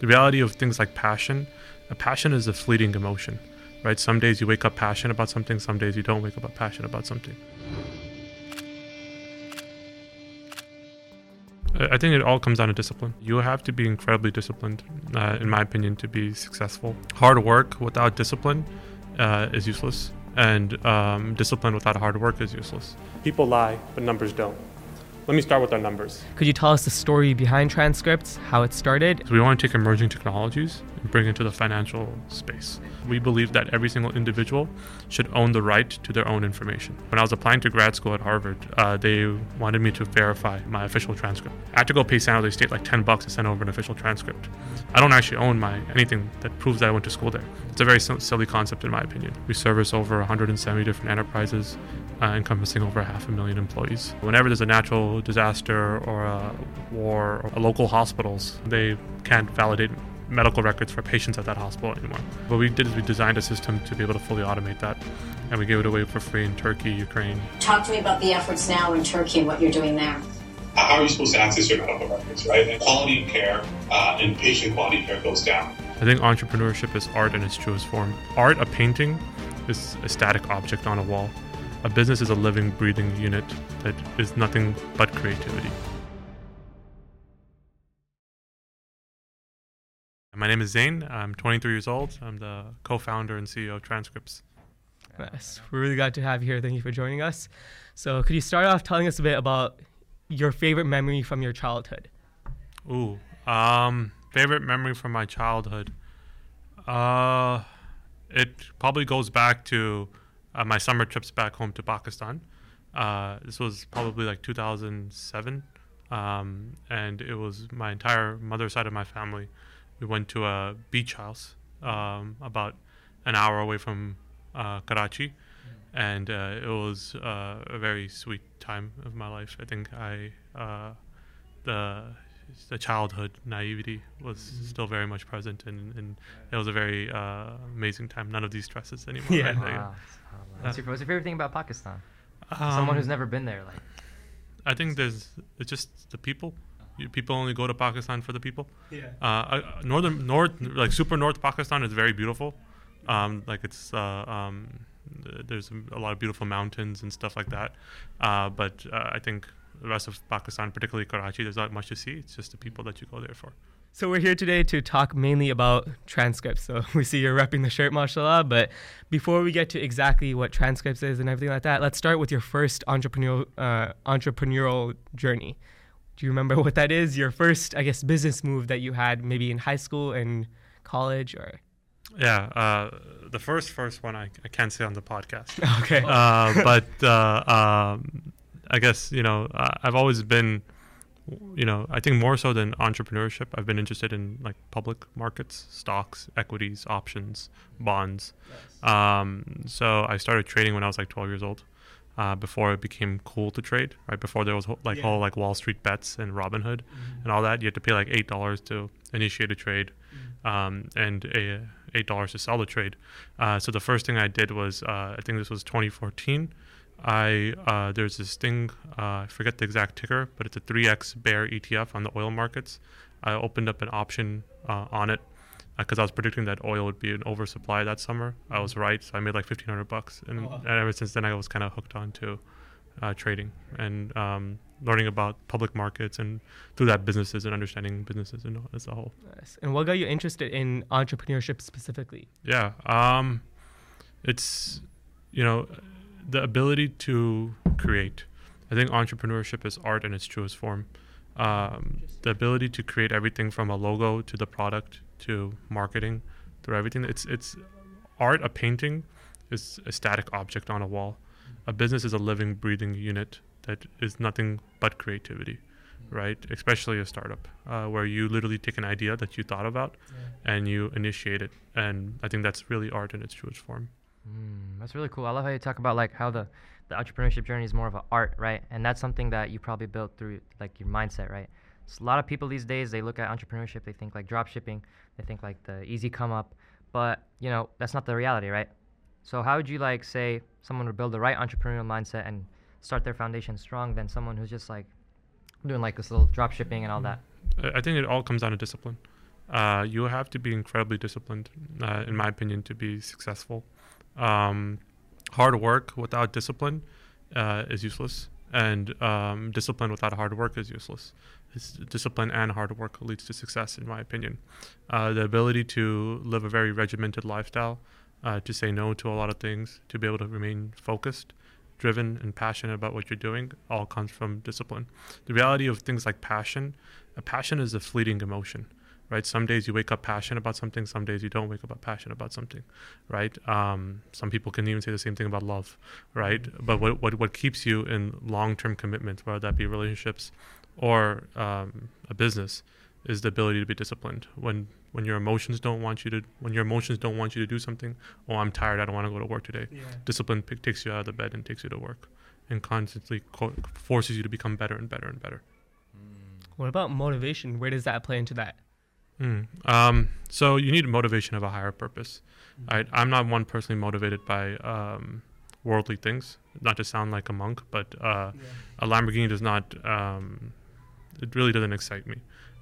The reality of things like passion, a passion is a fleeting emotion, right? Some days you wake up passionate about something, some days you don't wake up passionate about something. I think it all comes down to discipline. You have to be incredibly disciplined, uh, in my opinion, to be successful. Hard work without discipline uh, is useless, and um, discipline without hard work is useless. People lie, but numbers don't. Let me start with our numbers. Could you tell us the story behind TransCrypts, how it started? So we want to take emerging technologies and bring it to the financial space. We believe that every single individual should own the right to their own information. When I was applying to grad school at Harvard, uh, they wanted me to verify my official transcript. I had to go pay San Jose State like 10 bucks to send over an official transcript. I don't actually own my anything that proves that I went to school there. It's a very silly concept in my opinion. We service over 170 different enterprises, uh, encompassing over half a million employees. Whenever there's a natural disaster or a war or local hospitals, they can't validate medical records for patients at that hospital anymore. What we did is we designed a system to be able to fully automate that, and we gave it away for free in Turkey, Ukraine. Talk to me about the efforts now in Turkey and what you're doing there. how are you supposed to access your medical records, right? And quality of care uh, and patient quality care goes down. I think entrepreneurship is art in its truest form. Art, a painting, is a static object on a wall. A business is a living, breathing unit that is nothing but creativity. My name is Zain. I'm 23 years old. I'm the co founder and CEO of TransCrypts. Nice. We're really glad to have you here. Thank you for joining us. So, could you start off telling us a bit about your favorite memory from your childhood? Ooh, um, favorite memory from my childhood. Uh, it probably goes back to uh, my summer trips back home to Pakistan. Uh, this was probably like 2007, um, and it was my entire mother side of my family. We went to a beach house um, about an hour away from uh, Karachi, and uh, it was uh, a very sweet time of my life. I think I uh, the the childhood naivety was still very much present, and, and it was a very uh, amazing time. None of these stresses anymore. Yeah. right? Wow. What's your, what's your favorite thing about Pakistan? Someone who's um, never been there, like. I think there's it's just the people. You, people only go to Pakistan for the people. Yeah. Uh, uh, northern north like super north Pakistan is very beautiful. Um, like it's uh, um, th- there's a lot of beautiful mountains and stuff like that. Uh, but uh, I think the rest of Pakistan, particularly Karachi, there's not much to see. It's just the people that you go there for. So, we're here today to talk mainly about TransCrypts. So, we see you're repping the shirt, mashallah. But before we get to exactly what TransCrypts is and everything like that, let's start with your first entrepreneurial, uh, entrepreneurial journey. Do you remember what that is? Your first, I guess, business move that you had maybe in high school and college or? Yeah, uh, the first first one I, I can't say on the podcast. Okay. uh, but uh, um, I guess you know I've always been, you know, I think more so than entrepreneurship, I've been interested in like public markets, stocks, equities, options, bonds. Um, so I started trading when I was like 12 years old. Uh, before it became cool to trade, right before there was whole- like Yeah. whole like Wall Street bets and Robinhood and all that, you had to pay like eight dollars to initiate a trade, um, and a, eight dollars to sell the trade. Uh, so the first thing I did was uh, I think this was 2014. I uh, there's this thing uh, I forget the exact ticker, but it's a 3x bear ETF on the oil markets. I opened up an option uh, on it because I was predicting that oil would be an oversupply that summer. I was right, so I made like 1500 bucks, and, Oh, and ever since then I was kind of hooked on to uh, trading and um, learning about public markets and through that businesses and understanding businesses in, as a whole. Nice. And what got you interested in entrepreneurship specifically? Yeah. Um, it's, you know, the ability to create. I think entrepreneurship is art in its truest form. Um, the ability to create everything from a logo to the product to marketing through everything. It's it's art. A painting is a static object on a wall. A business is a living, breathing unit that is nothing but creativity, right? Especially a startup, uh, where you literally take an idea that you thought about and you initiate it. And I think that's really art in its truest form. Mm, that's really cool. I love how you talk about like how the, the entrepreneurship journey is more of an art, right? And that's something that you probably built through like your mindset, right? So a lot of people these days they look at entrepreneurship, they think like drop shipping, they think like the easy come up, but you know that's not the reality, right? So how would you like say someone would build the right entrepreneurial mindset and start their foundation strong than someone who's just like doing like this little drop shipping and all that? I think it all comes down to discipline. uh, you have to be incredibly disciplined, uh, in my opinion, to be successful. Um, hard work without discipline uh, is useless, and um, discipline without hard work is useless. It's discipline and hard work leads to success, in my opinion. Uh, the ability to live a very regimented lifestyle, uh, to say no to a lot of things, to be able to remain focused, driven, and passionate about what you're doing, all comes from discipline. The reality of things like passion, a passion is a fleeting emotion right? Some days you wake up passionate about something, some days you don't wake up passionate about something, right? Um, some people can even say the same thing about love, right? But what what, what keeps you in long term commitment, whether that be relationships or um, a business, is the ability to be disciplined. When when your emotions don't want you to when your emotions don't want you to do something, oh I'm tired, I don't want to go to work today. Yeah. Discipline p- takes you out of the bed and takes you to work, and constantly co- forces you to become better and better and better. What about motivation? Where does that play into that? Mm. Um, so you need motivation of a higher purpose. Mm-hmm. Right? I'm not one personally motivated by um, worldly things. Not to sound like a monk, but uh, yeah. a Lamborghini does not. Um, it really doesn't excite me,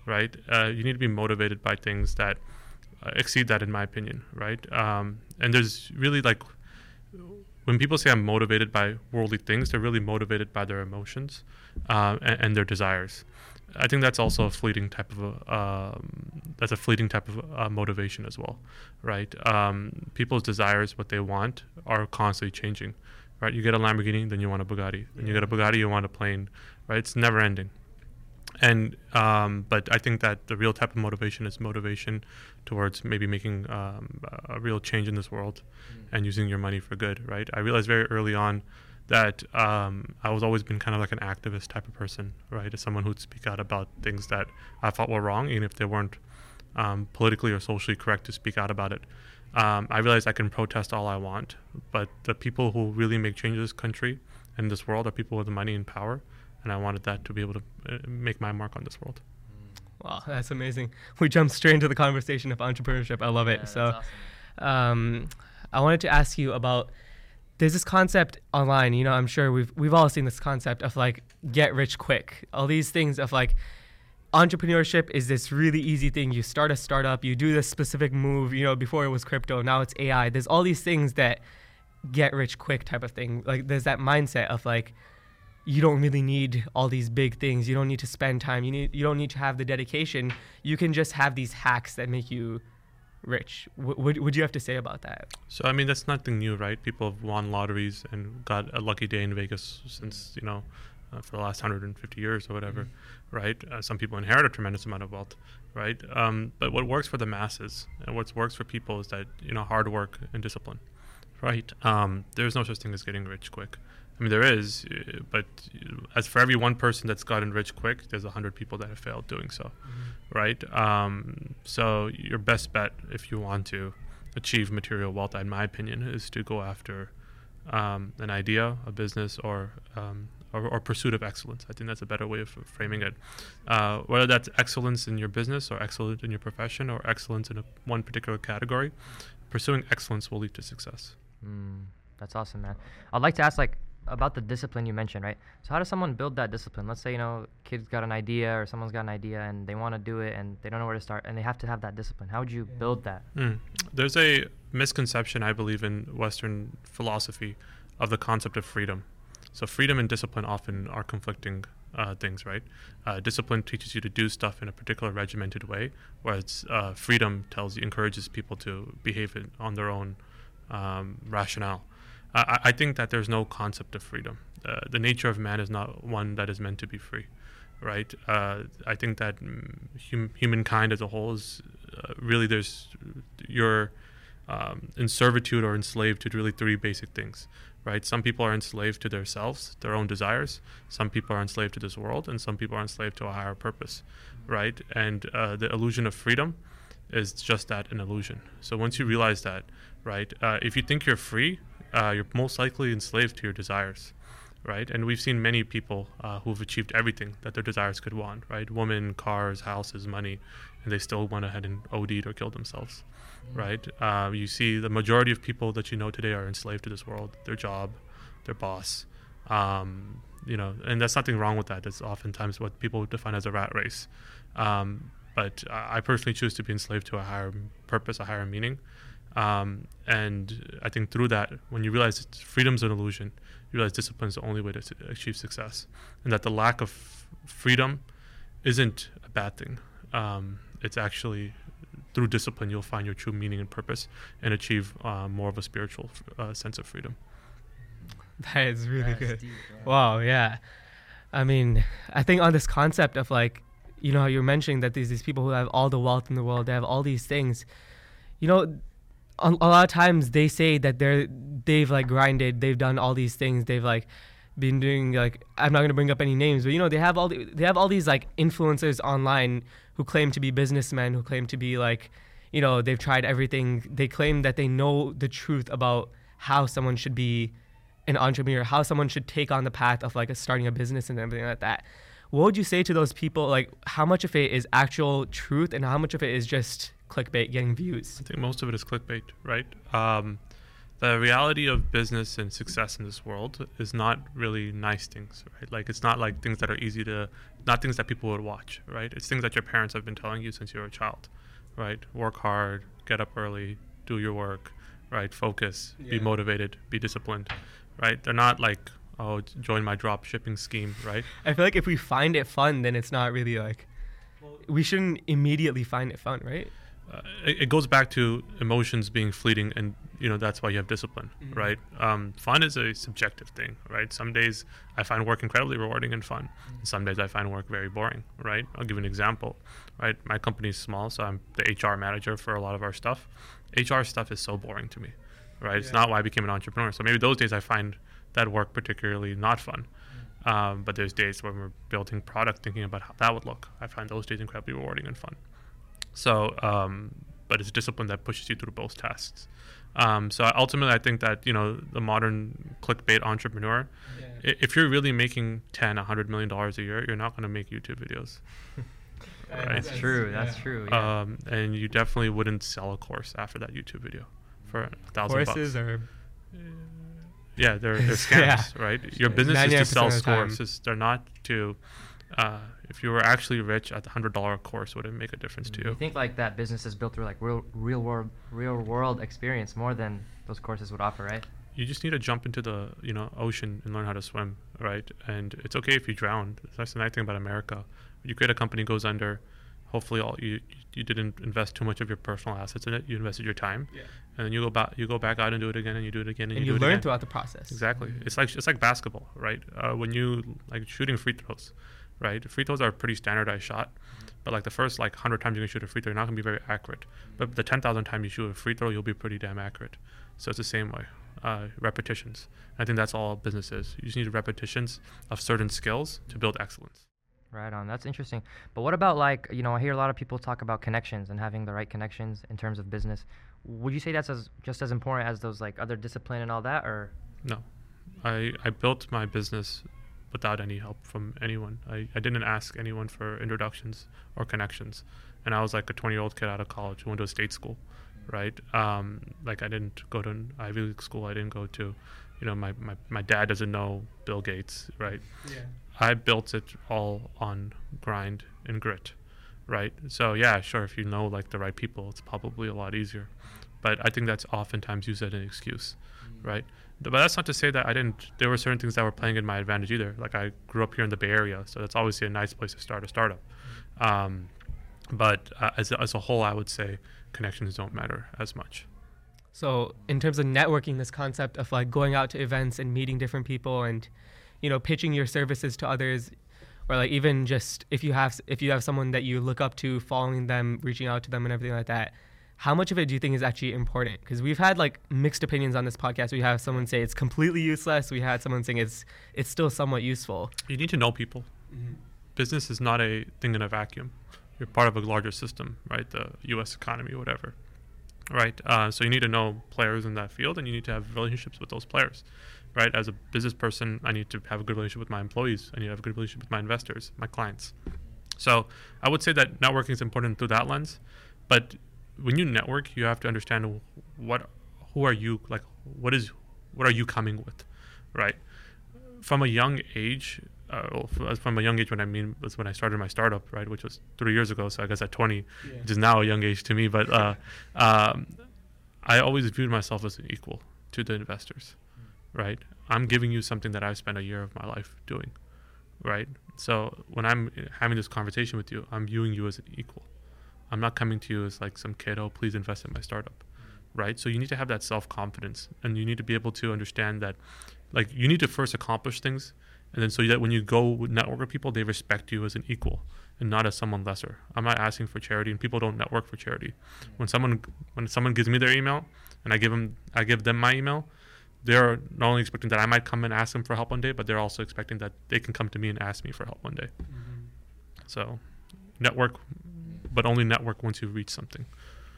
right? Uh, you need to be motivated by things that uh, exceed that, in my opinion, right? Um, and there's really like when people say I'm motivated by worldly things, they're really motivated by their emotions uh, and, and, their desires. I think that's also a fleeting type of a, um, that's a fleeting type of uh, motivation as well, right? Um, people's desires, what they want, are constantly changing, right? You get a Lamborghini, then you want a Bugatti, and you get a Bugatti, you want a plane, right? It's never ending. And um, but I think that the real type of motivation is motivation towards maybe making um, a real change in this world mm. and using your money for good, right? I realized very early on that um, I was always been kind of like an activist type of person, right? As someone who'd speak out about things that I thought were wrong, even if they weren't um, politically or socially correct to speak out about it. Um, I realized I can protest all I want, but the people who really make change in this country and this world are people with money and power, and I wanted that to be able to uh, make my mark on this world. Wow, that's amazing. We jumped straight into the conversation of entrepreneurship. I love it. Yeah, so, awesome. Um, I wanted to ask you about there's this concept online, you know, I'm sure we've we've all seen this concept of like get rich quick. All these things of like entrepreneurship is this really easy thing. You start a startup, you do this specific move, you know, before it was crypto, now it's AI. There's all these things that get rich quick type of thing. Like there's that mindset of like you don't really need all these big things. You don't need to spend time. You need you don't need to have the dedication. You can just have these hacks that make you rich. What would you have to say about that? So I mean, that's nothing new, right? People have won lotteries and got a lucky day in Vegas since you know uh, for the last 150 years or whatever, mm-hmm. right? Uh, some people inherit a tremendous amount of wealth, right? Um, but what works for the masses and what works for people is that you know hard work and discipline, right? Um, there's no such thing as getting rich quick. I mean, there is, uh, but as for every one person that's gotten rich quick, there's a hundred people that have failed doing so, mm-hmm. right? Um, so your best bet, if you want to achieve material wealth, in my opinion, is to go after um, an idea, a business, or, um, or, or pursuit of excellence. I think that's a better way of framing it. Uh, whether that's excellence in your business, or excellence in your profession, or excellence in a, one particular category, pursuing excellence will lead to success. Mm, that's awesome, man. I'd like to ask, like about the discipline you mentioned, right? So how does someone build that discipline? Let's say you know kids got an idea or someone's got an idea and they want to do it and they don't know where to start and they have to have that discipline. How would you yeah. build that? Mm. There's a misconception I believe in Western philosophy of the concept of freedom. So freedom and discipline often are conflicting uh, things, right? Uh, discipline teaches you to do stuff in a particular regimented way, whereas uh, freedom tells you encourages people to behave on their own um, rationale. I, I think that there's no concept of freedom. Uh, the nature of man is not one that is meant to be free, right? Uh, I think that hum- humankind as a whole is uh, really there's you're um, in servitude or enslaved to really three basic things, right? Some people are enslaved to themselves, their own desires. Some people are enslaved to this world, and some people are enslaved to a higher purpose, right? And uh, the illusion of freedom is just that an illusion. So once you realize that, right, uh, if you think you're free, uh, you're most likely enslaved to your desires, right? And we've seen many people uh, who've achieved everything that their desires could want, right? Women, cars, houses, money, and they still went ahead and OD'd or killed themselves, mm-hmm. right? Uh, you see the majority of people that you know today are enslaved to this world, their job, their boss, um, you know, and there's nothing wrong with that. That's oftentimes what people define as a rat race. Um, but I personally choose to be enslaved to a higher purpose, a higher meaning. Um, and I think through that, when you realize that freedom's an illusion, you realize discipline is the only way to achieve success, and that the lack of freedom isn't a bad thing. Um, it's actually through discipline you'll find your true meaning and purpose and achieve uh, more of a spiritual uh, sense of freedom. That is really That's good. Deep, wow, yeah. I mean, I think on this concept of like, you know, you're mentioning that there's these people who have all the wealth in the world, they have all these things. You know, a, a lot of times they say that they're they've like grinded, they've done all these things, they've like been doing like I'm not gonna bring up any names, but you know they have all the, they have all these like influencers online who claim to be businessmen, who claim to be like, you know, they've tried everything. They claim that they know the truth about how someone should be an entrepreneur, how someone should take on the path of like a, starting a business and everything like that. What would you say to those people? Like, how much of it is actual truth and how much of it is just clickbait, getting views? I think most of it is clickbait, right? Um, the reality of business and success in this world is not really nice things, right? Like it's not like things that are easy to, not things that people would watch, right? It's things that your parents have been telling you since you were a child, right? Work hard, get up early, do your work, right? Focus, yeah. be motivated, be disciplined, right? They're not like, oh, join my drop shipping scheme, right? I feel like if we find it fun, then it's not really like, we shouldn't immediately find it fun, right? Uh, it, it, goes back to emotions being fleeting and you know that's why you have discipline mm-hmm. right? Um, fun is a subjective thing right? Some days i find work incredibly rewarding and fun mm-hmm. some days i find work very boring right? I'll give you an example right? My company is small so i'm the hr manager for a lot of our stuff. Hr stuff is so boring to me right? Yeah. it's not why i became an entrepreneur. So maybe those days i find that work particularly not fun. Mm-hmm. um, but there's days when we're building product thinking about how that would look. I find those days incredibly rewarding and fun so um, but it's discipline that pushes you through both tests. um, so ultimately, I think that you know the modern clickbait entrepreneur, yeah. if you're really making 10, 100 million dollars a year, you're not going to make YouTube videos. right? That's true. That's yeah. true. Yeah. Um, and you definitely wouldn't sell a course after that YouTube video for a thousand Courses bucks. are. Yeah, they're, they're scams, right? Your business is to sell courses. They're not to uh, if you were actually rich at the hundred dollar course, would it make a difference to you? I think like that business is built through like real, real world, real world experience more than those courses would offer, right? You just need to jump into the you know ocean and learn how to swim, right? And it's okay if you drown. That's the nice thing about America. You create a company goes under, hopefully all you you didn't invest too much of your personal assets in it. You invested your time, yeah. and then you go back you go back out and do it again, and you do it again, and, and you, you learn again. throughout the process. Exactly. It's like it's like basketball, right? Uh, when you like shooting free throws right? Free throws are a pretty standardized shot, but like the first like hundred times you can shoot a free throw, you're not gonna be very accurate. But the ten thousand time you shoot a free throw, you'll be pretty damn accurate. So it's the same way. Uh, repetitions. I think that's all business is. You just need repetitions of certain skills to build excellence. Right on. That's interesting. But what about like you know I hear a lot of people talk about connections and having the right connections in terms of business. Would you say that's as just as important as those like other discipline and all that, or? No, I I built my business without any help from anyone. I, I didn't ask anyone for introductions or connections. And I was like a 20 year old kid out of college who went to a state school, right? Um, like I didn't go to an Ivy League school. I didn't go to, you know, my, my, my dad doesn't know Bill Gates, right? Yeah. I built it all on grind and grit, right? So yeah, sure, if you know like the right people, it's probably a lot easier. But I think that's oftentimes used as an excuse, mm-hmm. right? But that's not to say that I didn't. There were certain things that were playing in my advantage either. Like I grew up here in the Bay Area, so that's obviously a nice place to start a startup. Um, but uh, as as a whole, I would say connections don't matter as much. So in terms of networking, this concept of like going out to events and meeting different people and you know pitching your services to others or like even just if you have if you have someone that you look up to following them reaching out to them and everything like that how much of it do you think is actually important? Because we've had like mixed opinions on this podcast. We have someone say it's completely useless. We had someone saying it's it's still somewhat useful. You need to know people. Mm-hmm. Business is not a thing in a vacuum. You're part of a larger system, right? The U.S. economy, whatever, right? Uh, so you need to know players in that field, and you need to have relationships with those players, right? As a business person, I need to have a good relationship with my employees. I need to have a good relationship with my investors, my clients. So I would say that networking is important through that lens, but when you network, you have to understand what who are you like what is what are you coming with, right? From a young age, uh, well, from a young age when I mean was when I started my startup, right, which was three years ago. So I guess at 20, which is now a young age to me. But uh, um, I always viewed myself as an equal to the investors, right? I'm giving you something that I've spent a year of my life doing, right? So when I'm having this conversation with you, I'm viewing you as an equal. I'm not coming to you as like some kid. Oh, please invest in my startup, right? So you need to have that self confidence, and you need to be able to understand that, like, you need to first accomplish things, and then so that when you go network with people, they respect you as an equal and not as someone lesser. I'm not asking for charity, and people don't network for charity. When someone when someone gives me their email, and I give them I give them my email, they're not only expecting that I might come and ask them for help one day, but they're also expecting that they can come to me and ask me for help one day. Mm-hmm. So, network, but only network once you've reached something.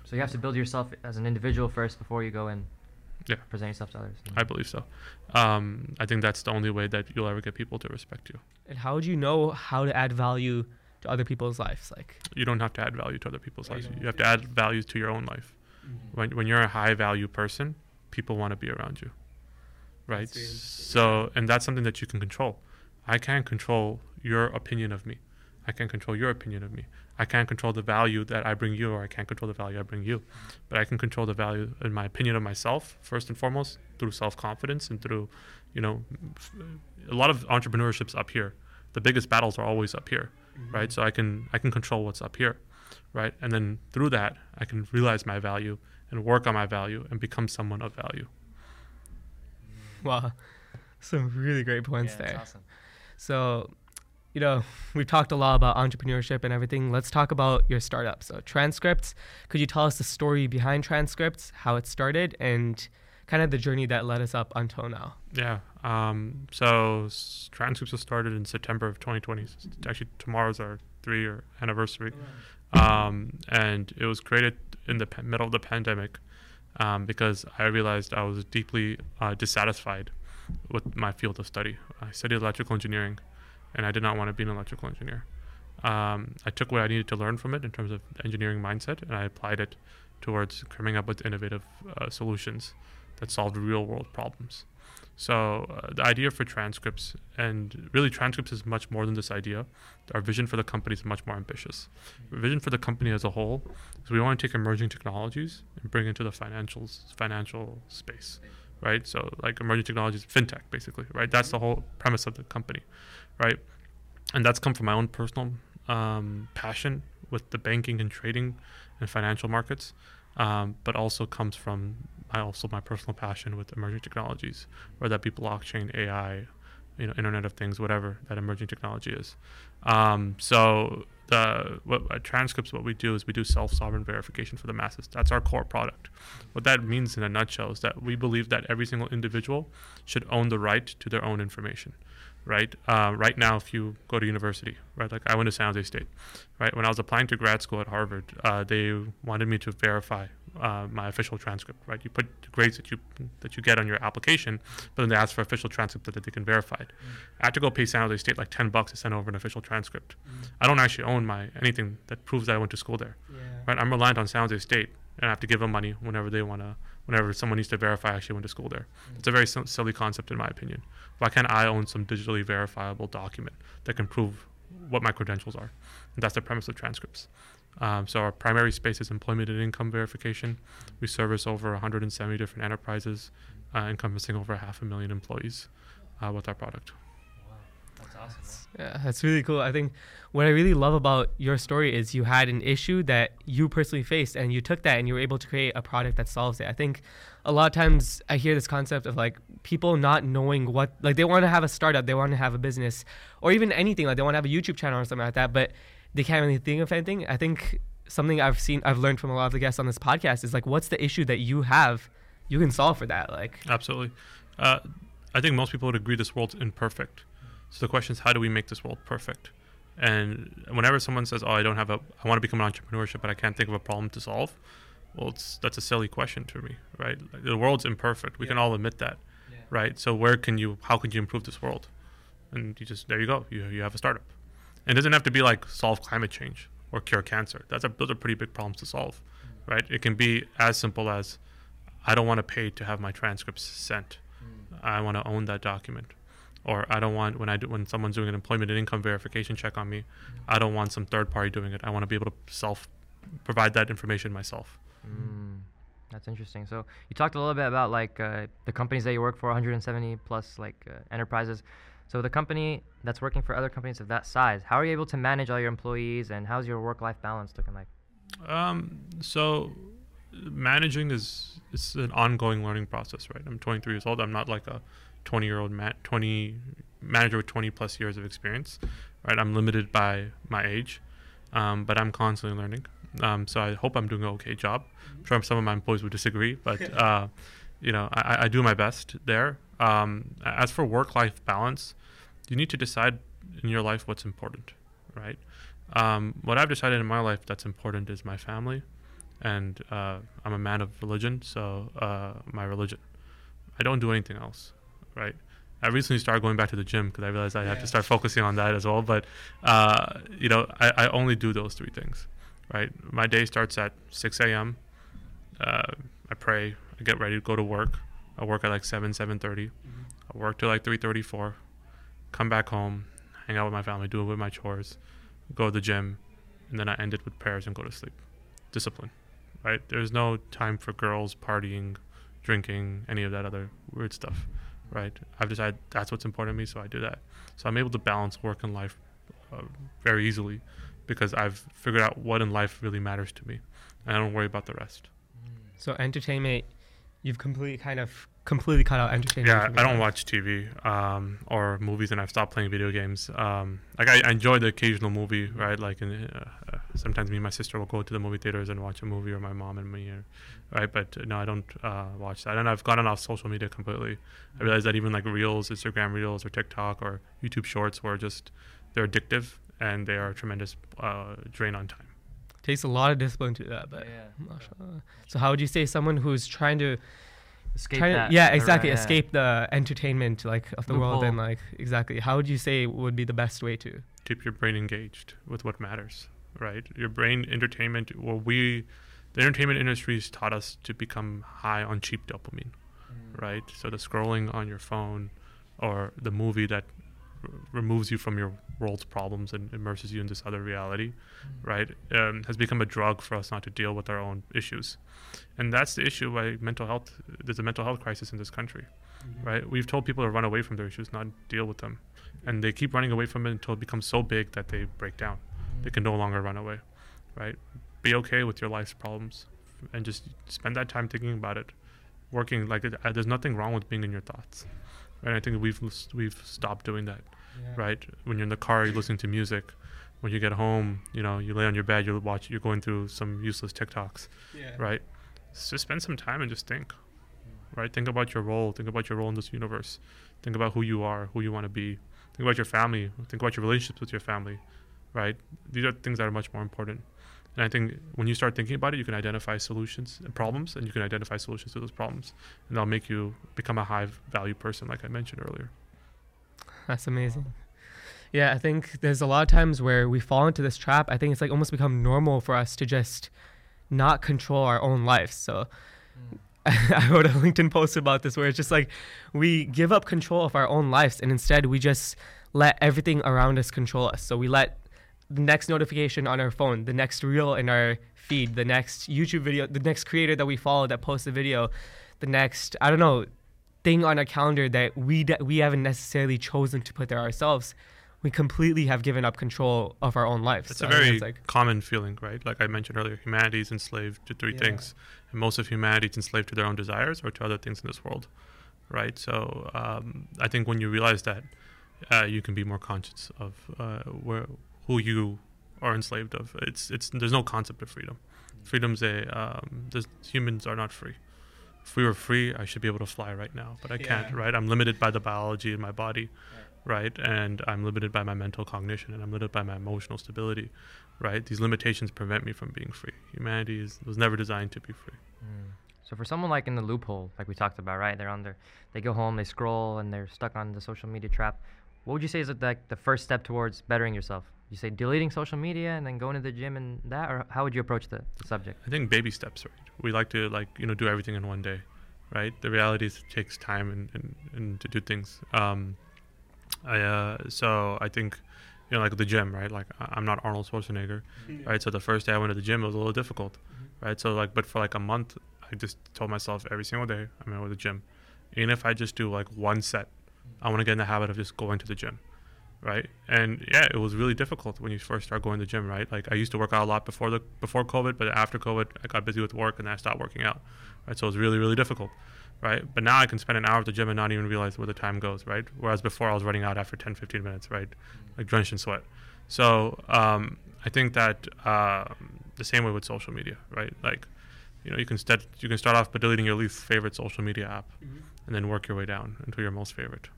So you have to build yourself as an individual first before you go and Yeah. present yourself to others. I believe so. Um, I think that's the only way that you'll ever get people to respect you. And how would you know how to add value to other people's lives? Like, You don't have to add value to other people's lives. You have to add value to your own life. When when you're a high value person, people want to be around you, right? So, and that's something that you can control. I can't control your opinion of me. I can't control your opinion of me. I can't control the value that I bring you, or I can't control the value I bring you. But I can control the value in my opinion of myself first and foremost through self confidence and through, you know, a lot of entrepreneurships up here. The biggest battles are always up here, mm-hmm. right? So I can I can control what's up here, right? And then through that, I can realize my value and work on my value and become someone of value. wow, some really great points Yeah, that's there. awesome. So, you know, we've talked a lot about entrepreneurship and everything. Let's talk about your startup. So, TransCrypts, could you tell us the story behind TransCrypts, how it started, and kind of the journey that led us up until now? Yeah. Um, so s- TransCrypts was started in September of 2020. S- Actually, tomorrow's our three-year anniversary, um, and it was created in the middle of the pandemic um, because I realized I was deeply uh, dissatisfied with my field of study. I studied electrical engineering, and I did not want to be an electrical engineer. Um, I took what I needed to learn from it in terms of engineering mindset, and I applied it towards coming up with innovative uh, solutions that solved real-world problems. So uh, the idea for TransCrypts, and really TransCrypts is much more than this idea. Our vision for the company is much more ambitious. Our vision for the company as a whole is we want to take emerging technologies and bring into the financials financial space, right? So like emerging technologies, fintech, basically, right? That's the whole premise of the company, right? And that's come from my own personal um, passion with the banking and trading and financial markets, um, but also comes from my also my personal passion with emerging technologies, whether that be blockchain, AI, you know, Internet of Things, whatever that emerging technology is. Um, so the what at TransCrypts, what we do is we do self-sovereign verification for the masses. That's our core product. What that means in a nutshell is that we believe that every single individual should own the right to their own information. Right. Uh, right now, if you go to university, right, like I went to San Jose State, right. When I was applying to grad school at Harvard, uh, they wanted me to verify uh, my official transcript. Right. You put the grades that you that you get on your application, but then they ask for official transcript that they can verify it. I had to go pay San Jose State like ten bucks to send over an official transcript. I don't actually own my anything that proves that I went to school there. Right. I'm reliant on San Jose State, and I have to give them money whenever they want to. Whenever someone needs to verify I actually went to school there, it's a very sil- silly concept in my opinion. Why can't I own some digitally verifiable document that can prove what my credentials are? And that's the premise of TransCrypts. Um, so our primary space is employment and income verification. We service over 170 different enterprises, uh, encompassing over half a million employees uh, with our product. That's awesome. Yeah, that's really cool. I think what I really love about your story is you had an issue that you personally faced and you took that and you were able to create a product that solves it. I think a lot of times I hear this concept of like people not knowing what like they want to have a startup, they want to have a business or even anything like they want to have a YouTube channel or something like that, but they can't really think of anything. I think something I've seen I've learned from a lot of the guests on this podcast is like what's the issue that you have you can solve for that like Absolutely. Uh, I think most people would agree this world's imperfect. So the question is, how do we make this world perfect? And whenever someone says, "Oh, I don't have a, I want to become an entrepreneurship, but I can't think of a problem to solve," well, it's that's a silly question to me, right? Like, the world's imperfect. We can all admit that, right? So where can you, how can you improve this world? And you just there you go. You you have a startup. And it doesn't have to be like solve climate change or cure cancer. That's a, those are pretty big problems to solve, mm. right? It can be as simple as I don't want to pay to have my transcripts sent. Mm. I want to own that document. Or I don't want when I do when someone's doing an employment and income verification check on me, I don't want some third party doing it. I want to be able to self provide that information myself. Mm, that's interesting. So you talked a little bit about like uh, the companies that you work for, 170 plus like uh, enterprises. So the company that's working for other companies of that size, how are you able to manage all your employees, and how's your work-life balance looking like? Um, so managing is it's an ongoing learning process, right? I'm 23 years old. I'm not like a 20 year old ma- 20 manager with 20 plus years of experience, right? I'm limited by my age, um, but I'm constantly learning. Um, so I hope I'm doing an okay job. I'm sure some of my employees would disagree, but uh, you know I, I, do my best there. Um, as for work-life balance, you need to decide in your life what's important, right? Um, what I've decided in my life that's important is my family, and uh, I'm a man of religion, so uh, my religion. I don't do anything else, right? I recently started going back to the gym because I realized I yeah. have to start focusing on that as well. But uh, you know, I, I, only do those three things, right? My day starts at 6 a.m. Uh, I pray, I get ready to go to work. I work at like 7, 7:30. Mm-hmm. I work till like 3:34. Come back home, hang out with my family, do it with my chores, go to the gym, and then I end it with prayers and go to sleep. Discipline, right? There's no time for girls partying, drinking, any of that other weird stuff, right? I've decided that's what's important to me, so I do that. So I'm able to balance work and life uh, very easily because I've figured out what in life really matters to me, and I don't worry about the rest. So entertainment, you've completely kind of completely cut out entertainment. Yeah, I don't watch TV um, or movies, and I've stopped playing video games. Um, like I, I, enjoy the occasional movie, right? Like in, uh, uh, sometimes me and my sister will go to the movie theaters and watch a movie, or my mom and me, or, right? But uh, no, I don't uh, watch that. And I've gotten off social media completely. I realize that even like Reels, Instagram Reels, or TikTok, or YouTube Shorts, were just they're addictive and they are a tremendous uh, drain on time. Takes a lot of discipline to do that, but yeah. So how would you say someone who's trying to escape that. yeah, exactly. Right, escape yeah. the entertainment like of the Loophole. world and like exactly. How would you say would be the best way to keep your brain engaged with what matters? Right, your brain entertainment. Well, we, the entertainment industry has taught us to become high on cheap dopamine. Mm. Right, so the scrolling on your phone, or the movie that removes you from your world's problems and immerses you in this other reality, mm-hmm. right? Um, has become a drug for us not to deal with our own issues, and that's the issue why mental health. There's a mental health crisis in this country, mm-hmm. right? We've told people to run away from their issues, not deal with them, and they keep running away from it until it becomes so big that they break down. Mm-hmm. They can no longer run away, right? Be okay with your life's problems, and just spend that time thinking about it, working like it, uh, there's nothing wrong with being in your thoughts and I think we've we've stopped doing that, yeah. right? When you're in the car, you're listening to music. When you get home, you know, you lay on your bed, you're watch, you're going through some useless TikToks, yeah. right? So just spend some time and just think, hmm. right? Think about your role. Think about your role in this universe. Think about who you are, who you want to be. Think about your family. Think about your relationships with your family, right? These are things that are much more important. And I think when you start thinking about it, you can identify solutions and problems, and you can identify solutions to those problems, and that'll make you become a high value person, like I mentioned earlier. That's amazing. Yeah, I think there's a lot of times where we fall into this trap. I think it's like almost become normal for us to just not control our own lives. So mm. I wrote a LinkedIn post about this where it's just like we give up control of our own lives and instead we just let everything around us control us. So we let the next notification on our phone, the next reel in our feed, the next YouTube video, the next creator that we follow that posts a video, the next I don't know thing on our calendar that we de- we haven't necessarily chosen to put there ourselves. We completely have given up control of our own lives. It's so a very like common feeling, right? Like I mentioned earlier, humanity is enslaved to three yeah. things, and most of humanity is enslaved to their own desires or to other things in this world, right? So um, I think when you realize that, uh, you can be more conscious of uh, where who you are enslaved of. It's it's there's no concept of freedom. Freedom's a um, humans are not free. If we were free, I should be able to fly right now, but I yeah. can't. Right? I'm limited by the biology in my body, right. right? And I'm limited by my mental cognition, and I'm limited by my emotional stability, right? These limitations prevent me from being free. Humanity is, was never designed to be free. Mm. So for someone like in the loophole, like we talked about, right? They're on their, they go home, they scroll, and they're stuck on the social media trap. What would you say is like the first step towards bettering yourself? You say deleting social media and then going to the gym and that or how would you approach the, the, subject? I think baby steps right? We like to like you know do everything in one day right? The reality is it takes time and, and, and to do things. Um, I uh, so I think you know like the gym, right? Like I- I'm not Arnold Schwarzenegger, right? So the first day I went to the gym, it was a little difficult, right? So like, but for like a month, I just told myself every single day I'm going to the gym, even if I just do like one set, I want to get in the habit of just going to the gym, right? And yeah, it was really difficult when you first start going to the gym, right? Like I used to work out a lot before the before COVID, but after COVID, I got busy with work and I stopped working out, right? So it was really really difficult, right? But now I can spend an hour at the gym and not even realize where the time goes, right? Whereas before I was running out after 10, 15 minutes, right? Like drenched in sweat. So um, I think that um, the same way with social media, right? Like you know, you can start you can start off by deleting your least favorite social media app, and then work your way down until your most favorite.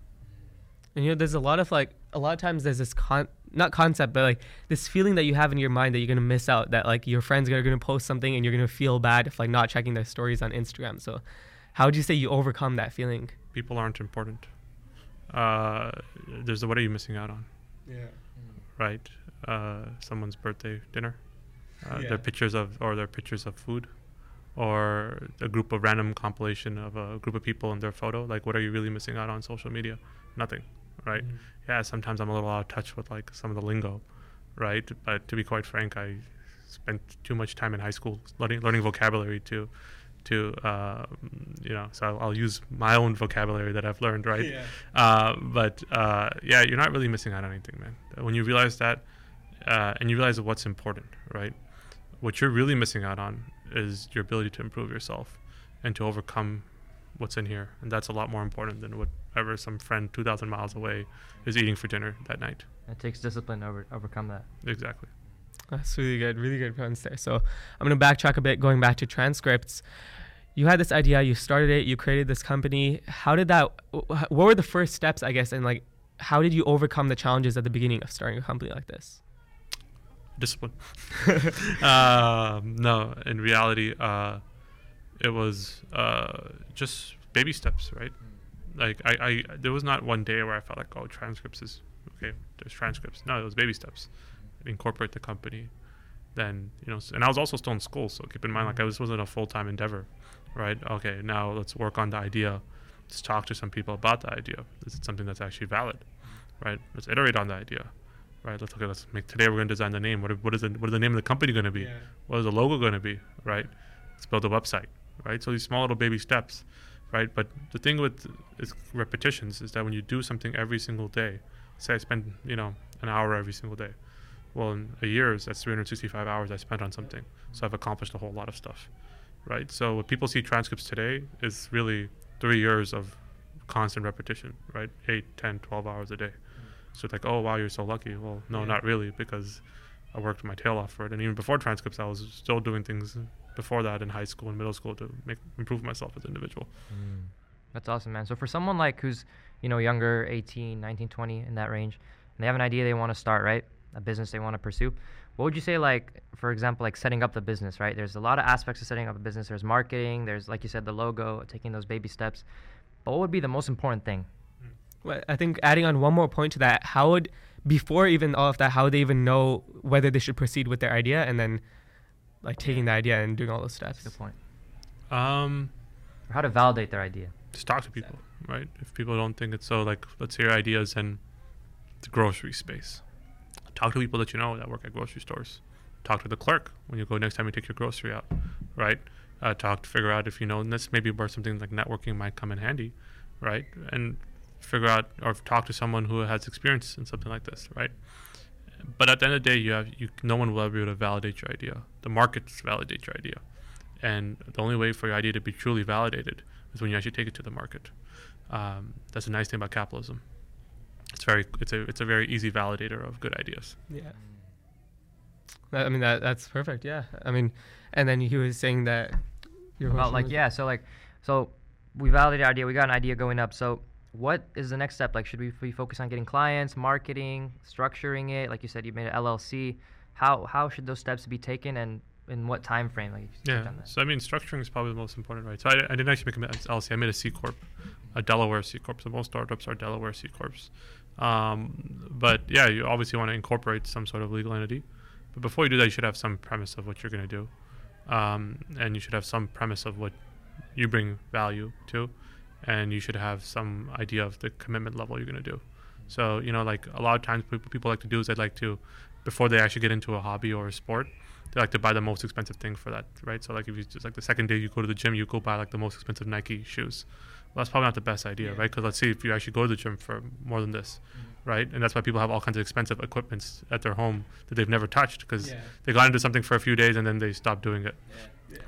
And you know, there's a lot of like a lot of times there's this con not concept, but like this feeling that you have in your mind that you're gonna miss out. That like your friends are gonna post something and you're gonna feel bad if like not checking their stories on Instagram. So, how would you say you overcome that feeling? People aren't important. Uh, there's the what are you missing out on? Yeah. Right? Uh, someone's birthday dinner. Uh, Yeah. Their pictures of or their pictures of food, or a group of random compilation of a group of people and their photo. Like, what are you really missing out on social media? Nothing, right? Yeah, sometimes I'm a little out of touch with like some of the lingo, right? But to be quite frank, I spent too much time in high school learning learning vocabulary to to uh, you know so I'll, I'll use my own vocabulary that I've learned right Yeah. uh, but uh, yeah you're not really missing out on anything man when you realize that uh, and you realize what's important right what you're really missing out on is your ability to improve yourself and to overcome what's in here and that's a lot more important than whatever some friend 2000 miles away is eating for dinner that night It takes discipline to over, overcome that. exactly That's really good, really good points there. So I'm gonna backtrack a bit, going back to TransCrypts. You had this idea, you started it, you created this company. How did that? What were the first steps, I guess, and like, how did you overcome the challenges at the beginning of starting a company like this? discipline. um, no, in reality, uh, it was uh, just baby steps, right? Like I, I, there was not one day where I felt like, oh, TransCrypts is okay. There's TransCrypts. No, it was baby steps. Incorporate the company, then you know. And I was also still in school, so keep in mind, like I, this wasn't a full time endeavor, right? Okay, now let's work on the idea. Let's talk to some people about the idea. Is it something that's actually valid, right? Let's iterate on the idea right? Let's look at let's make today we're going to design the name. What, what is the what is the name of the company going to be? What is the logo going to be? Right? Let's build a website, right? So these small little baby steps, right? But the thing with is repetitions is that when you do something every single day, say I spend you know an hour every single day, well in a year that's 365 hours I spent on something. So I've accomplished a whole lot of stuff, right? So what people see TransCrypts today is really three years of constant repetition, right? 8, 10, 12 hours a day. So it's like, oh wow, you're so lucky. Well, no, not really, because I worked my tail off for it, and even before TransCrypts, I was still doing things before that in high school and middle school to make improve myself as an individual. Mm. That's awesome, man. So for someone like who's, you know, younger, 18, 19, 20, in that range, and they have an idea they want to start, right? A business they want to pursue. What would you say, like, for example, like setting up the business, right? There's a lot of aspects of setting up a business. There's marketing. There's, like you said, the logo, taking those baby steps. But what would be the most important thing? Well, I think adding on one more point to that, how would before even all of that, how would they even know whether they should proceed with their idea and then like taking the idea and doing all those steps? Good point. Um, Or how to validate their idea. just talk to people, right? If people don't think it's so, like, let's hear ideas in the grocery space. Talk to people that you know that work at grocery stores. Talk to the clerk when you go next time you take your grocery out, right? Uh, talk to figure out if you know, and that's maybe where something like networking might come in handy, right? And figure out or talk to someone who has experience in something like this, right? But at the end of the day, you have you. No one will ever be able to validate your idea. The markets validate your idea, and the only way for your idea to be truly validated is when you actually take it to the market. Um, that's a nice thing about capitalism. It's very it's a it's a very easy validator of good ideas. Yeah. I mean that that's perfect. Yeah. I mean, and then he was saying that your about like yeah so like so we validated our idea we got an idea going up so what is the next step like should we be focus on getting clients marketing structuring it like you said you made an llc how how should those steps be taken and in what time frame like Yeah. So I mean, structuring is probably the most important, right? So I, I didn't actually make an LLC. I made a C corp, a Delaware C corp. So most startups are Delaware C corps. Um, but yeah, you obviously want to incorporate some sort of legal entity. But before you do that, you should have some premise of what you're going to do, um, and you should have some premise of what you bring value to, and you should have some idea of the commitment level you're going to do. So you know, like a lot of times people people like to do is they like to before they actually get into a hobby or a sport, they like to buy the most expensive thing for that, right? So like if you just like the second day you go to the gym, you go buy like the most expensive Nike shoes. Well, that's probably not the best idea, right? Because let's see if you actually go to the gym for more than this, right? And that's why people have all kinds of expensive equipments at their home that they've never touched because Yeah. they got into something for a few days and then they stopped doing it,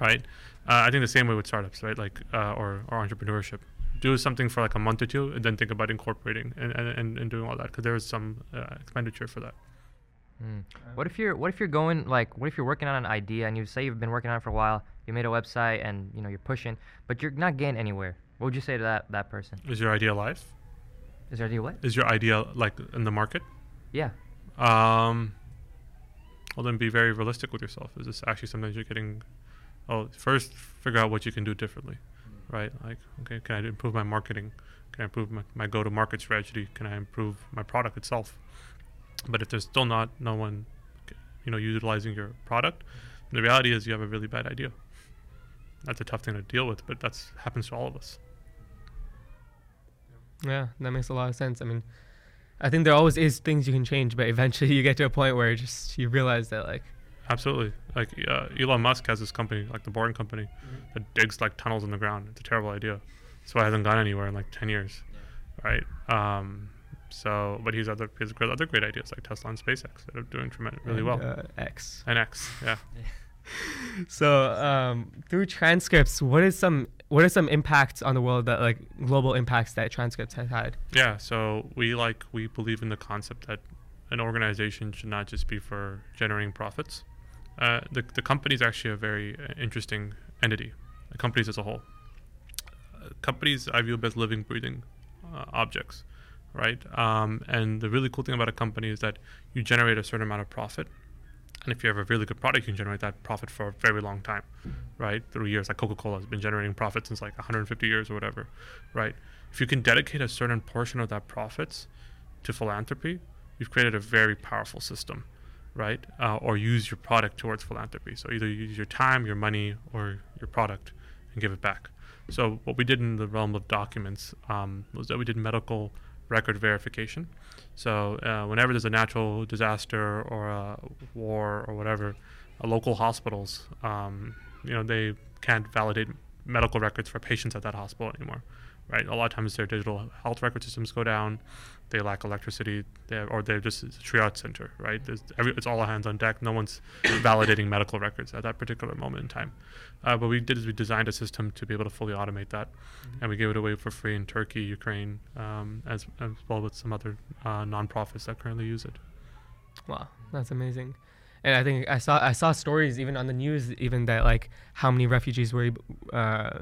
right? Uh, I think the same way with startups, right? Like uh, or or entrepreneurship. Do something for like a month or two, and then think about incorporating and, and, and, and doing all that because there is some uh, expenditure for that. Mm. What if you're what if you're going like what if you're working on an idea and you say you've been working on it for a while, you made a website and you know you're pushing, but you're not getting anywhere. What would you say to that that person? Is your idea live? Is your idea what? Is your idea like in the market? Yeah. Um, well, then be very realistic with yourself. Is this actually something that you're getting? Oh, first figure out what you can do differently, right? Like, okay, can I improve my marketing? Can I improve my, my go-to-market strategy? Can I improve my product itself? But if there's still not no one, you know, utilizing your product, the reality is you have a really bad idea. That's a tough thing to deal with, but that's happens to all of us. Yeah, that makes a lot of sense. I mean, I think there always is things you can change, but eventually you get to a point where just you realize that like Absolutely. Like uh, Elon Musk has this company, like the Boring Company, that digs like tunnels in the ground. It's a terrible idea. That's why it hasn't gone anywhere in like ten years, right? Um, so, but he's other he's great, other great ideas like Tesla and SpaceX that are doing tremendous, really and, well. Uh, X. and X, yeah. So um, through TransCrypts, what is some what are some impacts on the world that like global impacts that TransCrypts has had? Yeah, so we like we believe in the concept that an organization should not just be for generating profits. Uh, the the company is actually a very uh, interesting entity. Companies as a whole. Uh, companies I view as living, breathing uh, objects, right? Um, and the really cool thing about a company is that you generate a certain amount of profit, and if you have a really good product, you can generate that profit for a very long time, right? Through years, like Coca-Cola has been generating profit since like 150 years or whatever, right? If you can dedicate a certain portion of that profits to philanthropy, you've created a very powerful system, right? Uh, or use your product towards philanthropy. So either use your time, your money, or your product and give it back. So what we did in the realm of documents um, was that we did medical record verification. So uh, whenever there's a natural disaster or a war or whatever, uh, local hospitals, um, you know, they can't validate medical records for patients at that hospital anymore, right? A lot of times their digital health record systems go down, they lack electricity, they or they're just a triage center, right? Every, it's all hands on deck. No one's validating medical records at that particular moment in time. Uh, what we did is we designed a system to be able to fully automate that, and we gave it away for free in Turkey, Ukraine, um, as, as well with some other uh, nonprofits that currently use it. Wow, that's amazing. And I think I saw I saw stories even on the news even that like how many refugees were uh,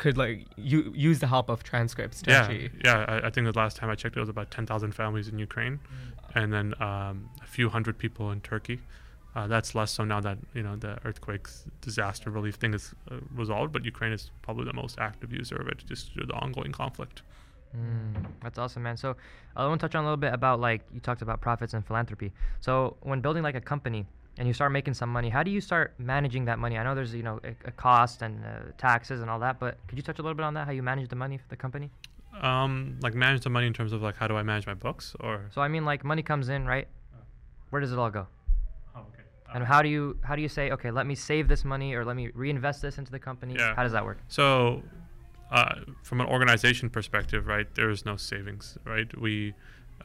could like u- use the help of TransCrypts to Yeah, actually yeah. I, I think the last time I checked, it was about 10,000 families in Ukraine, and then um, a few hundred people in Turkey. Uh, that's less so now that you know the earthquakes disaster relief thing is uh, resolved, but Ukraine is probably the most active user of it just due to the ongoing conflict. Mm, that's awesome, man. So I want to touch on a little bit about like you talked about profits and philanthropy. So when building like a company and you start making some money, how do you start managing that money? I know there's you know a, a cost and uh, taxes and all that, but could you touch a little bit on that? How you manage the money for the company? Um, like manage the money in terms of like how do I manage my books or So I mean, like money comes in, right? Where does it all go? oh, okay. And how do you how do you say okay, let me save this money or let me reinvest this into the company? Yeah. How does that work? So, uh, from an organization perspective, right, there is no savings, right? We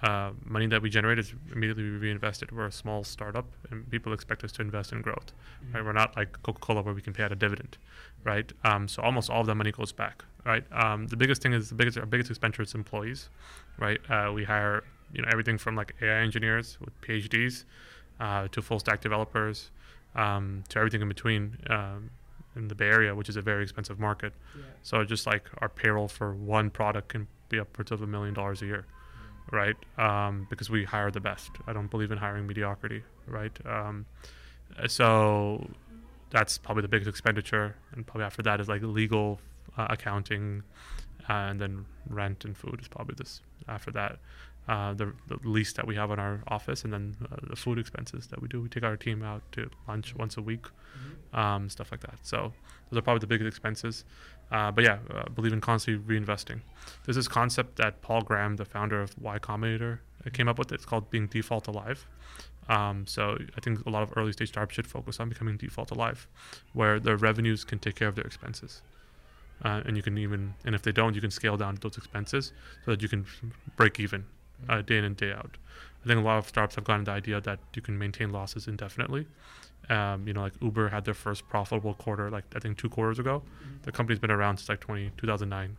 uh, money that we generate is immediately reinvested. We're a small startup, and people expect us to invest in growth, right? We're not like Coca-Cola where we can pay out a dividend, right? Um, so almost all of that money goes back, right? Um, the biggest thing is the biggest our biggest expenditure is employees, right? Uh, we hire you know everything from like AI engineers with PhDs uh, to full stack developers um, to everything in between. Um, in the Bay Area, which is a very expensive market. So just like our payroll for one product can be upwards of a million dollars a year, right? Um, because we hire the best. I don't believe in hiring mediocrity, right? Um, uh, so that's probably the biggest expenditure, and probably after that is like legal, uh, accounting, uh, and then rent and food is probably this after that. Uh, the, the lease that we have in our office, and then uh, the food expenses that we do. We take our team out to lunch once a week, um, stuff like that. So those are probably the biggest expenses. Uh, but yeah, uh, believe in constantly reinvesting. There's this concept that Paul Graham, the founder of Y Combinator, uh, came up with. It's called being default alive. Um, so I think a lot of early stage startups should focus on becoming default alive, where their revenues can take care of their expenses. Uh, and you can even, and if they don't, you can scale down those expenses so that you can break even uh, day in and day out. I think a lot of startups have gotten the idea that you can maintain losses indefinitely. Um, you know, like Uber had their first profitable quarter, like I think two quarters ago. The company's been around since like 20, 2009,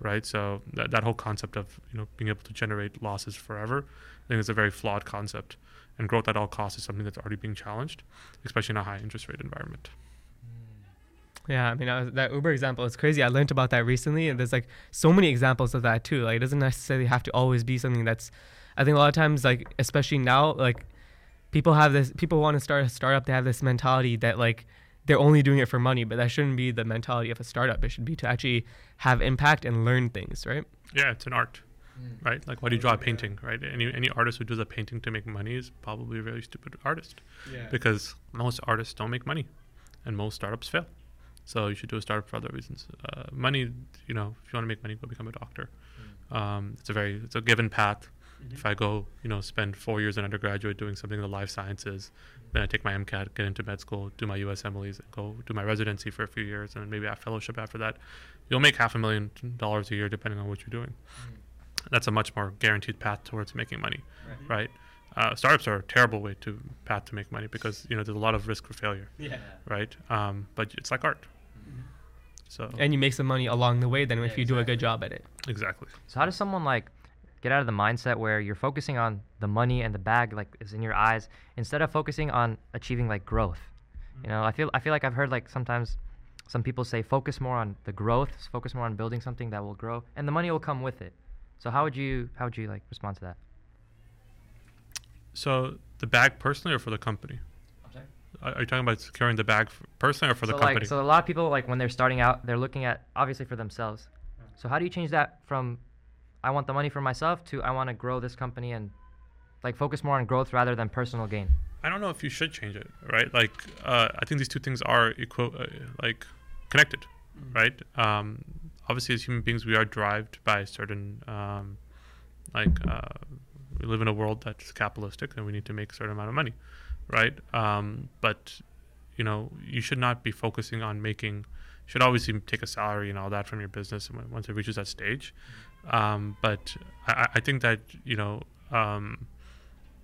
right? So that, that whole concept of you know being able to generate losses forever, I think is a very flawed concept. And growth at all costs is something that's already being challenged, especially in a high interest rate environment. Yeah, I mean I was, that Uber example is crazy. I learned about that recently, and there's like so many examples of that too. Like it doesn't necessarily have to always be something that's. I think a lot of times, like especially now, like people have this. People want to start a startup. They have this mentality that like they're only doing it for money, but that shouldn't be the mentality of a startup. It should be to actually have impact and learn things, right? Yeah, it's an art, mm. right? Like why do you draw a painting, right? Any any artist who does a painting to make money is probably a very stupid artist, yeah. because most artists don't make money, and most startups fail. So you should do a startup for other reasons. Uh, money, you know, if you want to make money, go become a doctor. Um, it's a very it's a given path. If I go, you know, spend four years in undergraduate doing something in the life sciences, then I take my MCAT, get into med school, do my USMLEs, go do my residency for a few years, and then maybe a fellowship after that. You'll make half a million dollars a year depending on what you're doing. That's a much more guaranteed path towards making money, right? Uh, startups are a terrible way to path to make money because you know there's a lot of risk for failure, Yeah. right? Um, but it's like art. So And you make some money along the way then if you do a good job at it. exactly. So how does someone like get out of the mindset where you're focusing on the money and the bag like is in your eyes instead of focusing on achieving like growth? You know, I feel I feel like I've heard like sometimes some people say focus more on the growth, focus more on building something that will grow, and the money will come with it. So how would you how would you like respond to that? So the bag personally or for the company? Are you talking about securing the bag personally or for so the company? like so a lot of people like when they're starting out, they're looking at obviously for themselves. So how do you change that from I want the money for myself to I want to grow this company and like focus more on growth rather than personal gain? I don't know if you should change it, right? Like, uh, I think these two things are equal, uh, like connected, right? Um, obviously, as human beings, we are driven by certain, um, like, uh, we live in a world that's capitalistic, and we need to make a certain amount of money, right? Um, but you know, you should not be focusing on making. You should obviously take a salary and all that from your business once it reaches that stage. Um, but I, I- think that you know. Um,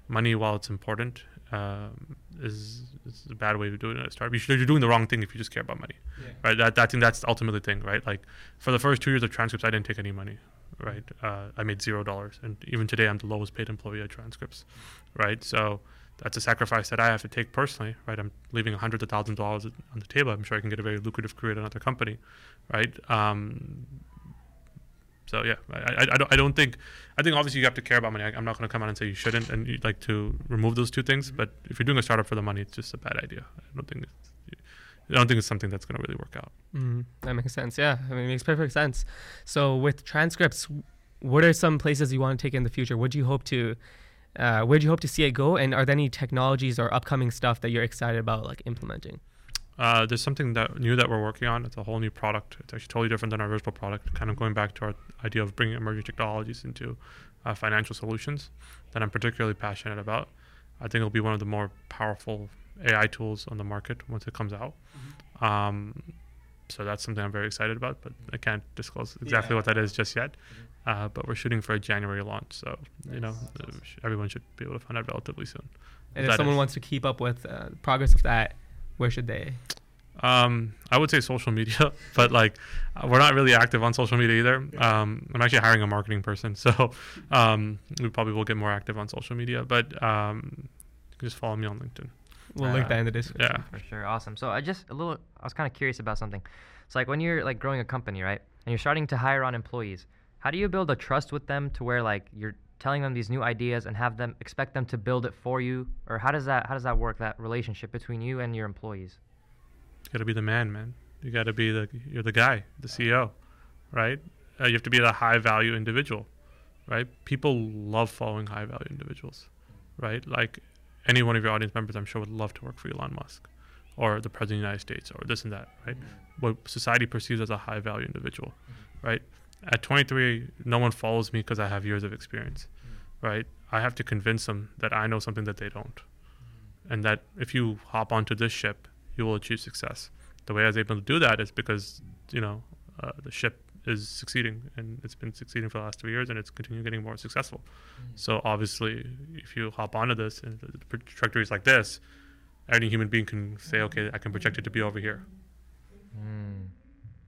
money, while it's important, um, is, is a bad way to do it at a startup. You should, you're doing the wrong thing if you just care about money, right? That, that I think that's the ultimate thing, right? Like for the first two years of TransCrypts, I didn't take any money, right? Uh, I made zero dollars, and even today, I'm the lowest paid employee at TransCrypts, right? So that's a sacrifice that I have to take personally, right? I'm leaving hundreds of thousands of dollars on the table. I'm sure I can get a very lucrative career at another company, right? Um, so yeah, I, I, I, don't, I don't think I think obviously you have to care about money. I, I'm not going to come out and say you shouldn't, and you'd like to remove those two things. But if you're doing a startup for the money, it's just a bad idea. I don't think it's, I don't think it's something that's going to really work out. Mm, that makes sense. Yeah, I mean, it makes perfect sense. So with TransCrypts, what are some places you want to take in the future? What do you hope to, uh, where do you hope to see it go? And are there any technologies or upcoming stuff that you're excited about, like implementing? Uh, there's something that new that we're working on. It's a whole new product. It's actually totally different than our original product. Kind of going back to our idea of bringing emerging technologies into uh, financial solutions that I'm particularly passionate about. I think it'll be one of the more powerful AI tools on the market once it comes out. Um, so that's something I'm very excited about, but I can't disclose exactly what that is just yet. Uh, but we're shooting for a January launch, so you know uh, sh- everyone should be able to find out relatively soon. And if someone is- wants to keep up with uh, progress of that, where should they? Um, I would say social media, but like uh, we're not really active on social media either. Um, I'm actually hiring a marketing person, so um, we probably will get more active on social media. But um, just follow me on LinkedIn. We'll link that in the description. Yeah. For sure, awesome. So I just a little, I was kind of curious about something. It's like when you're like growing a company, right, and you're starting to hire on employees. How do you build a trust with them to where like you're telling them these new ideas and have them expect them to build it for you, or how does that how does that work? That relationship between you and your employees. You got to be the man, man. You got to be the you're the guy, the CEO, right? Uh, you have to be the high value individual, right? People love following high value individuals, right? Like any one of your audience members, I'm sure would love to work for Elon Musk or the president of the United States or this and that, right? Mm-hmm. What society perceives as a high value individual, mm-hmm. right? At 23, no one follows me because I have years of experience, mm. right? I have to convince them that I know something that they don't, mm. and that if you hop onto this ship, you will achieve success. The way I was able to do that is because you know uh, the ship is succeeding and it's been succeeding for the last three years and it's continuing getting more successful. So obviously, if you hop onto this and the trajectory is like this, any human being can say, okay, I can project it to be over here. Mm,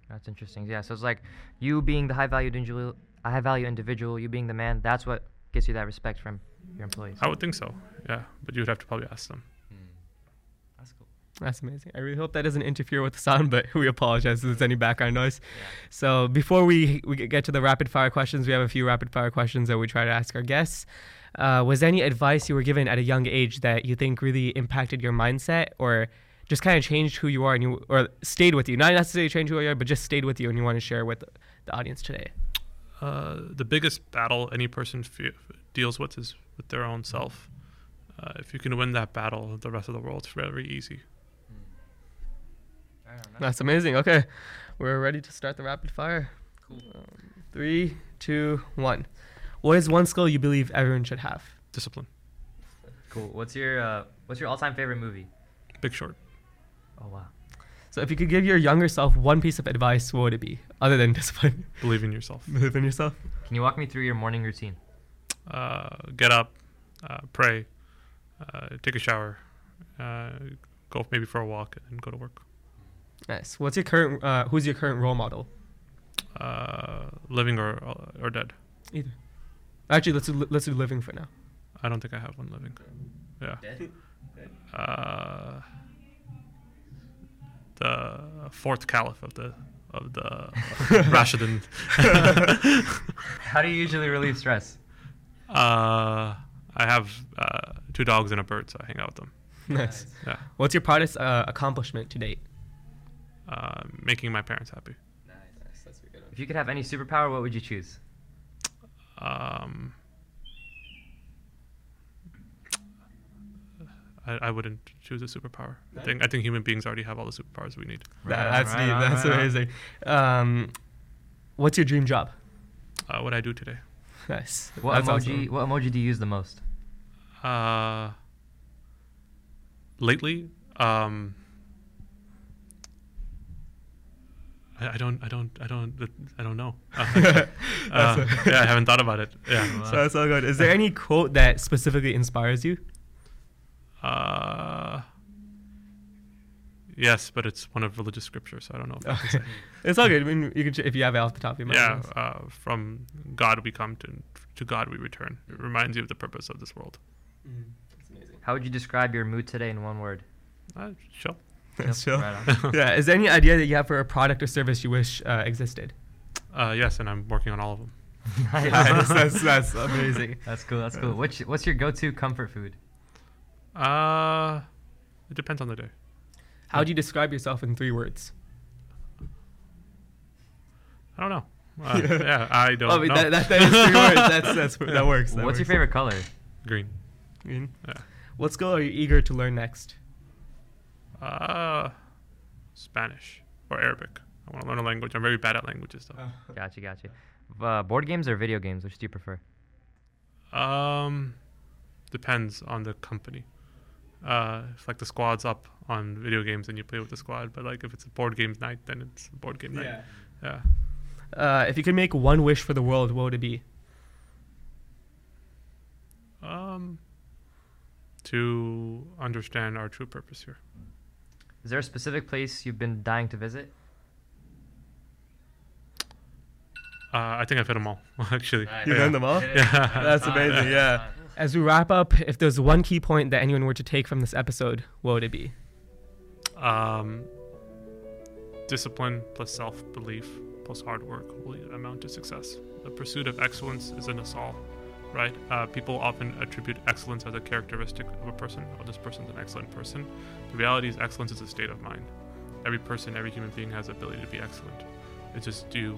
that's interesting. Yeah, so it's like you being the high value individual, a high value individual, you being the man. That's what gets you that respect from your employees. I would think so, yeah. But you would have to probably ask them. That's amazing. I really hope that doesn't interfere with the sound, but we apologize if there's any background noise. So before we we get to the rapid fire questions, we have a few rapid fire questions that we try to ask our guests. Uh, was there any advice you were given at a young age that you think really impacted your mindset, or just kind of changed who you are and you, or stayed with you? Not necessarily changed who you are, but just stayed with you, and you want to share with the audience today. Uh, the biggest battle any person fe- deals with is with their own self. Uh, if you can win that battle, the rest of the world's very easy. That's amazing. Okay, we're ready to start the rapid fire. Cool. Um, three, two, one. What is one skill you believe everyone should have? Discipline. Cool. What's your uh, What's your all time favorite movie? Big Short. Oh wow. So, if you could give your younger self one piece of advice, what would it be, other than discipline? Believe in yourself. Believe in yourself. Can you walk me through your morning routine? Uh, get up, uh, pray, uh, take a shower, uh, go maybe for a walk, and go to work. Nice. What's your current? Uh, who's your current role model? Uh, living or or dead. Either. Actually, let's do, let's do living for now. I don't think I have one living. Yeah. Uh, the fourth caliph of the of the Rashidun. How do you usually relieve stress? Uh, I have uh, two dogs and a bird, so I hang out with them. Nice. Yeah. What's your proudest uh, accomplishment to date? Uh, making my parents happy. Nice, nice. That's a good one. If you could have any superpower, what would you choose? Um, I, I wouldn't choose a superpower. I think I think human beings already have all the superpowers we need. That- that's right neat. on, that's right amazing. Um, what's your dream job? Uh, what I do today. Nice. What That's emoji? awesome. What emoji do you use the most? Uh, lately, um, I, I don't, I don't, I don't, I don't know. Uh, uh, yeah, I haven't thought about it. Yeah. So that's all good. Is there any quote that specifically inspires you? Uh, yes, but it's one of religious scripture, so I don't know if I can say. It's all good. I mean, you can ch- if you have it off the top of your mind. Yeah, uh, from God we come to, to God we return. It reminds you of the purpose of this world. Mm, that's amazing. How would you describe your mood today in one word? Uh, chill. That's chill. Right yeah. Is there any idea that you have for a product or service you wish uh, existed? Uh, yes, and I'm working on all of them. Nice. that's, that's amazing. That's cool. That's cool. What's what's your go-to comfort food? Uh, it depends on the day. How would you describe yourself in three words? I don't know. Uh, yeah, I don't Oh, wait, know. that, that, that is three words. That's, that's, that works. That what's your favorite color? Green. Green. Yeah. What skill are you eager to learn next? Uh, Spanish or Arabic. I want to learn a language. I'm very bad at languages though. Gotcha, gotcha. Uh, board games or video games? Which do you prefer? Um, depends on the company. Uh, if like the squad's up on video games, then you play with the squad. But like if it's a board games night, then it's a board game night. Yeah. Uh, if you could make one wish for the world, what would it be? Um, to understand our true purpose here. Is there a specific place you've been dying to visit? Uh, I think I've hit them all actually. You've yeah. done them all? Yeah. That's amazing, yeah. As we wrap up, if there's one key point that anyone were to take from this episode, what would it be? Um, discipline plus self belief plus hard work will amount to success. The pursuit of excellence is in us all, right? Uh, people often attribute excellence as a characteristic of a person. Oh, this person's an excellent person. The reality is, excellence is a state of mind. Every person, every human being has the ability to be excellent. It's just do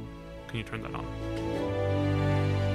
can you turn that on?